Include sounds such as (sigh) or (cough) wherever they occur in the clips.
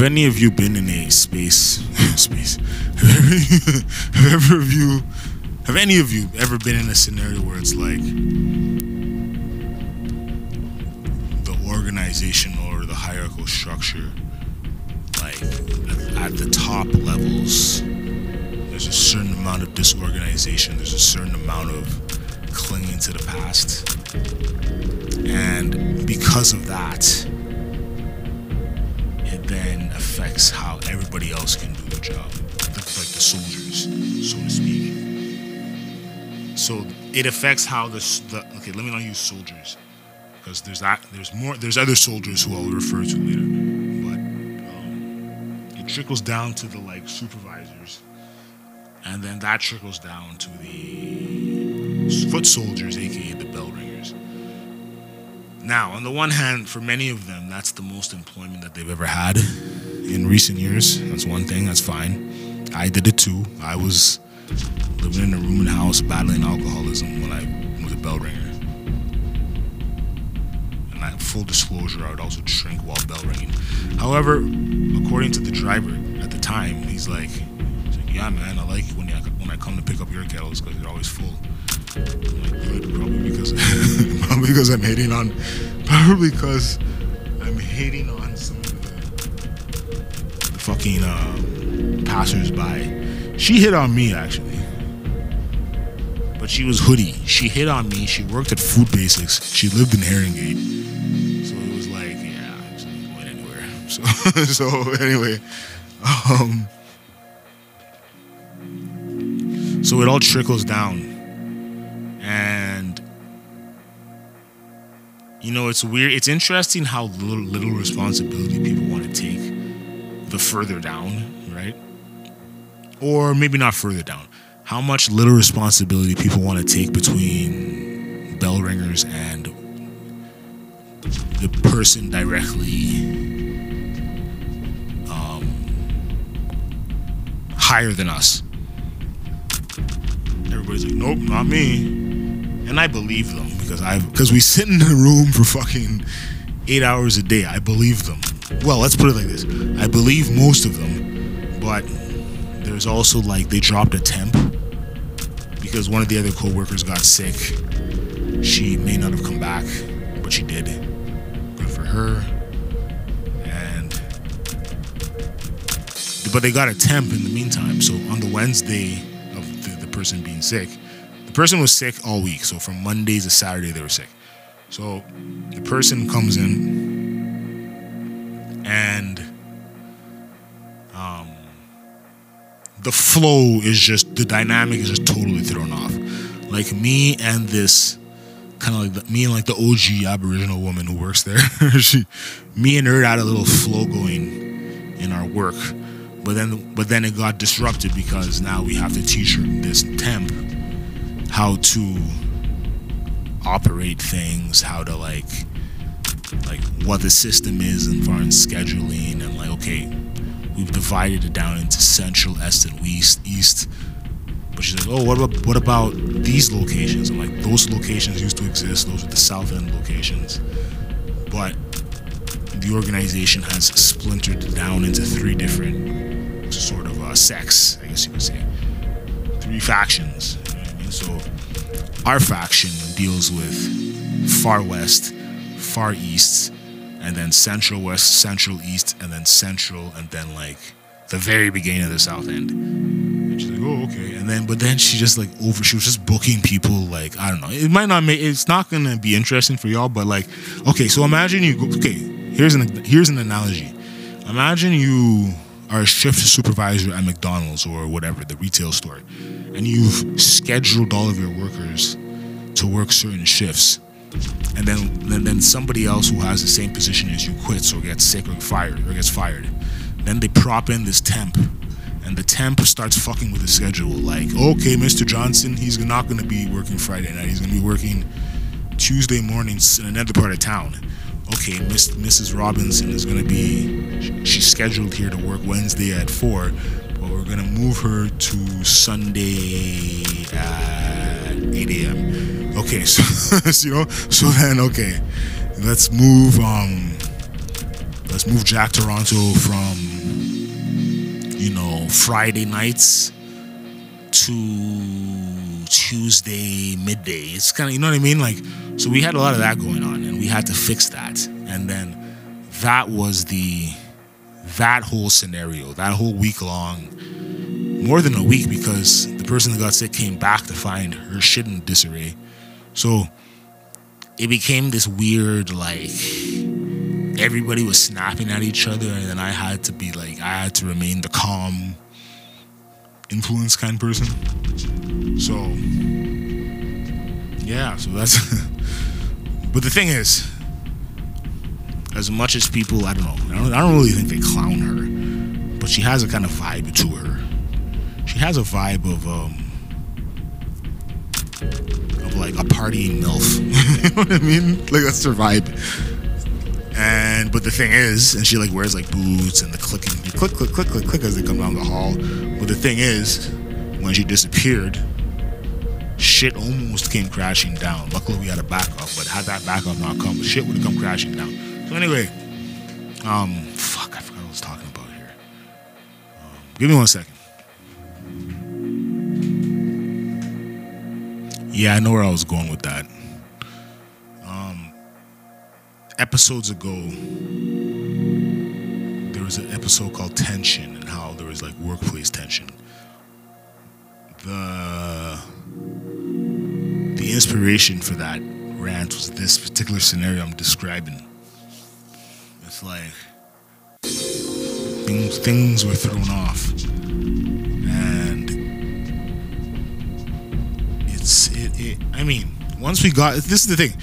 Have any of you been in a space? (laughs) space. (laughs) Have ever of you? Have any of you ever been in a scenario where it's like the organization or the hierarchical structure, like at, the top levels, there's a certain amount of disorganization. There's a certain amount of clinging to the past, and because of that then affects how everybody else can do the job, like the soldiers, so to speak. So it affects how the, the okay. Let me not use soldiers because there's that there's more there's other soldiers who I'll refer to later, but um, it trickles down to the like supervisors, and then that trickles down to the foot soldiers, aka the bell ringers. Now, on the one hand, for many of them, that's the most employment that they've ever had in recent years. That's one thing, that's fine. I did it too. I was living in a room and house battling alcoholism when I was a bell ringer. And I, full disclosure, I would also drink while bell ringing. However, according to the driver at the time, he's like, yeah, man, I like when, you, when I come to pick up your kettles because they're always full. I'm like, good, probably because (laughs) (laughs) because I'm hating on, probably because I'm hating on some fucking uh, passers-by. She hit on me actually, but she was hoodie. She hit on me. She worked at Food Basics. She lived in Haringey, so it was like, yeah, I wasn't going anywhere. (laughs) So, so anyway, um, so it all trickles down you know it's weird. It's interesting how little, little responsibility people want to take the further down right? Or maybe not further down. How much little responsibility people want to take between bell ringers and the person directly um, higher than us. Everybody's like nope not me and I believe them because I because we sit in the room for fucking eight hours a day. I believe them. Well, let's put it like this: I believe most of them, but there's also like they dropped a temp because one of the other co-workers got sick. She may not have come back, but she did. Good for her. And but they got a temp in the meantime. So on the Wednesday of the, the person being sick the person was sick all week. So from Monday to Saturday, they were sick. So the person comes in and um, the flow is just, the dynamic is just totally thrown off. Like me and this kind of like the, me and like the OG Aboriginal woman who works there. (laughs) she, me and her had a little flow going in our work, but then but then it got disrupted because now we have to teach her this temp how to operate things, how to like like what the system is and far as scheduling and like okay, we've divided it down into central, est, and west, east. But she's like, oh, what about what about these locations? I'm like, those locations used to exist. Those are the south end locations, but the organization has splintered down into three different sort of uh, sects, I guess you could say, three factions. So our faction deals with far west, far east, and then central west, central east, and then central, and then like the very beginning of the south end. And she's like, oh, okay. And then, but then she just like over, she was just booking people like, I don't know. It might not make, it's not going to be interesting for y'all, but like, okay, so imagine you go, okay, here's an, here's an analogy. Imagine you are a shift supervisor at McDonald's or whatever, the retail store, and you've scheduled all of your workers to work certain shifts, and then, then then somebody else who has the same position as you quits or gets sick or fired or gets fired, then they prop in this temp, and the temp starts fucking with the schedule. Like, okay, Mr. Johnson, he's not going to be working Friday night. He's going to be working Tuesday mornings in another part of town okay, Miss, Mrs. Robinson is going to be, she's scheduled here to work Wednesday at 4, but we're going to move her to Sunday at 8 a.m. Okay, (laughs) so, you know, so then, okay, let's move, um, let's move Jack Toronto from you know Friday nights to Tuesday midday. It's kind of you know what I mean. Like so we had a lot of that going on, we had to fix that. And then that was the that whole scenario, that whole week long, more than a week because the person that got sick came back to find her shit in disarray. So it became this weird like everybody was snapping at each other and then I had to be like I had to remain the calm influence kind person. So yeah, so that's (laughs) but the thing is as much as people I don't know, I don't, I don't really think they clown her, but she has a kind of vibe to her. She has a vibe of um of like a partying MILF. (laughs) you know what I mean? Like that's her vibe. And but the thing is, and she like wears like boots and the clicking, click, click, click, click, click as they come down the hall. But the thing is, when she disappeared, shit almost came crashing down. Luckily, we had a backup, but had that backup not come, shit would have come crashing down. So anyway, um, fuck, I forgot what I was talking about here. Um, give me one second. Yeah, I know where I was going with that. Um, episodes ago, there was an episode called Tension and how there was like workplace tension. The inspiration for that rant was this particular scenario I'm describing. It's like things things were thrown off, and it's it, it. I mean, once we got this is the thing.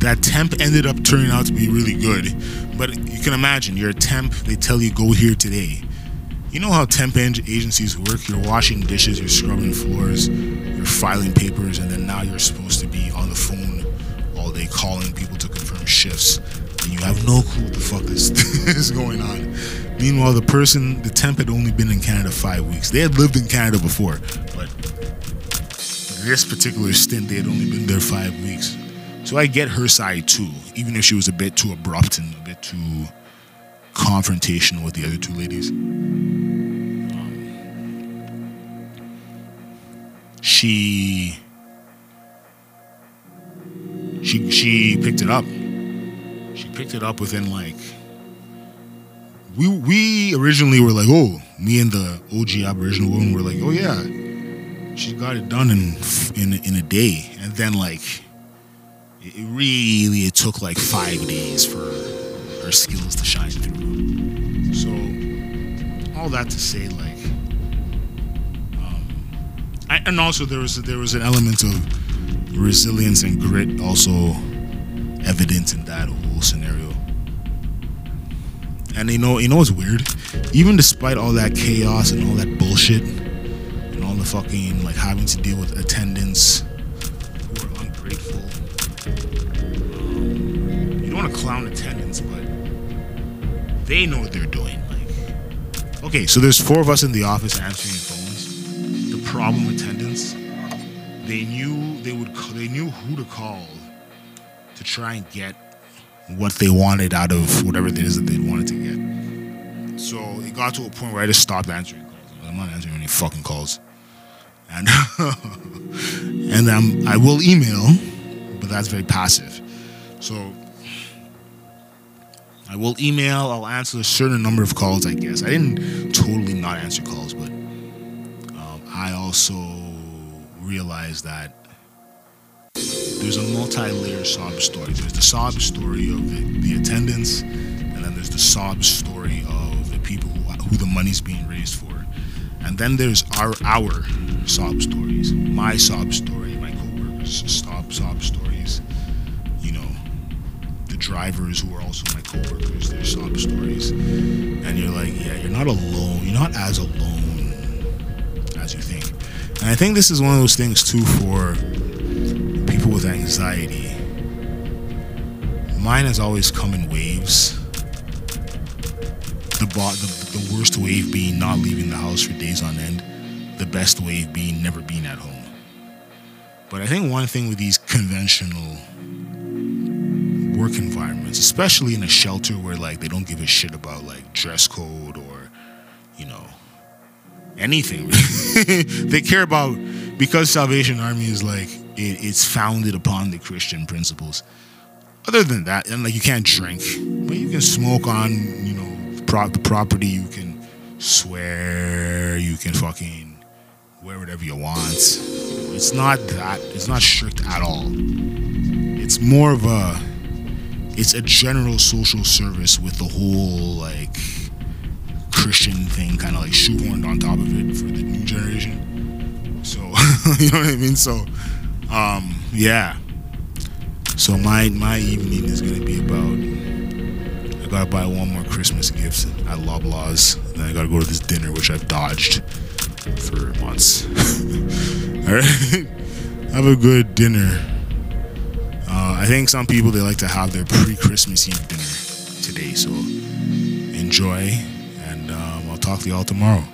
That temp ended up turning out to be really good, but you can imagine you're a temp. They tell you go here today. You know how temp agencies work. You're washing dishes, you're scrubbing floors, you're filing papers, and then now you're supposed to be on the phone all day calling people to confirm shifts, and you have no clue what the fuck is, (laughs) is going on. Meanwhile, the person, the temp had only been in Canada five weeks. They had lived in Canada before, but this particular stint, they had only been there five weeks. So I get her side too, even if she was a bit too abrupt and a bit too confrontational with the other two ladies. she she she picked it up. She picked it up within like we we originally were like, oh, me and the OG Aboriginal woman were like, oh yeah, she got it done in in in a day, and then like it really it took like five days for her skills to shine through. All that to say, like I, and also there was there was an element of resilience and grit also evident in that whole scenario. And you know, you know what's weird? Even despite all that chaos and all that bullshit and all the fucking like having to deal with attendants who are ungrateful. Um, you don't want to clown attendants, but they know what they're doing. Okay, so there's four of us in the office answering phones. The problem attendants, they knew they would they knew who to call to try and get what they wanted out of whatever it is that they wanted to get. So it got to a point where I just stopped answering calls. I'm not answering any fucking calls. And (laughs) and um, I will email, but that's very passive. So I will email. I'll answer a certain number of calls. I guess I didn't totally not answer calls, but um, I also realized that there's a multi-layer sob story. There's the sob story of the, the attendants, and then there's the sob story of the people who, who the money's being raised for. And then there's our our sob stories, my sob story, my coworkers' sob sob stories. Drivers who are also my coworkers, their sob stories. And you're like, yeah, you're not alone. You're not as alone as you think. And I think this is one of those things too for people with anxiety. Mine has always come in waves. The, bo- the the worst wave being not leaving the house for days on end. The best wave being never being at home. But I think one thing with these conventional work environments, especially in a shelter where like they don't give a shit about like dress code or you know anything. (laughs) they care about because Salvation Army is like it, it's founded upon the Christian principles. Other than that, and like you can't drink, but you can smoke on you know pro- property. You can swear. You can fucking wear whatever you want. It's not that. It's not strict at all. It's more of a. It's a general social service with the whole like Christian thing kind of like shoehorned on top of it for the new generation. So (laughs) you know what I mean. So um, yeah. So my my evening is gonna be about. I gotta buy one more Christmas gift at Loblaws. Then I gotta go to this dinner which I've dodged for months. (laughs) All right, (laughs) have a good dinner. I think some people they like to have their pre-Christmas Eve dinner today, so enjoy, and um, I'll talk to y'all tomorrow.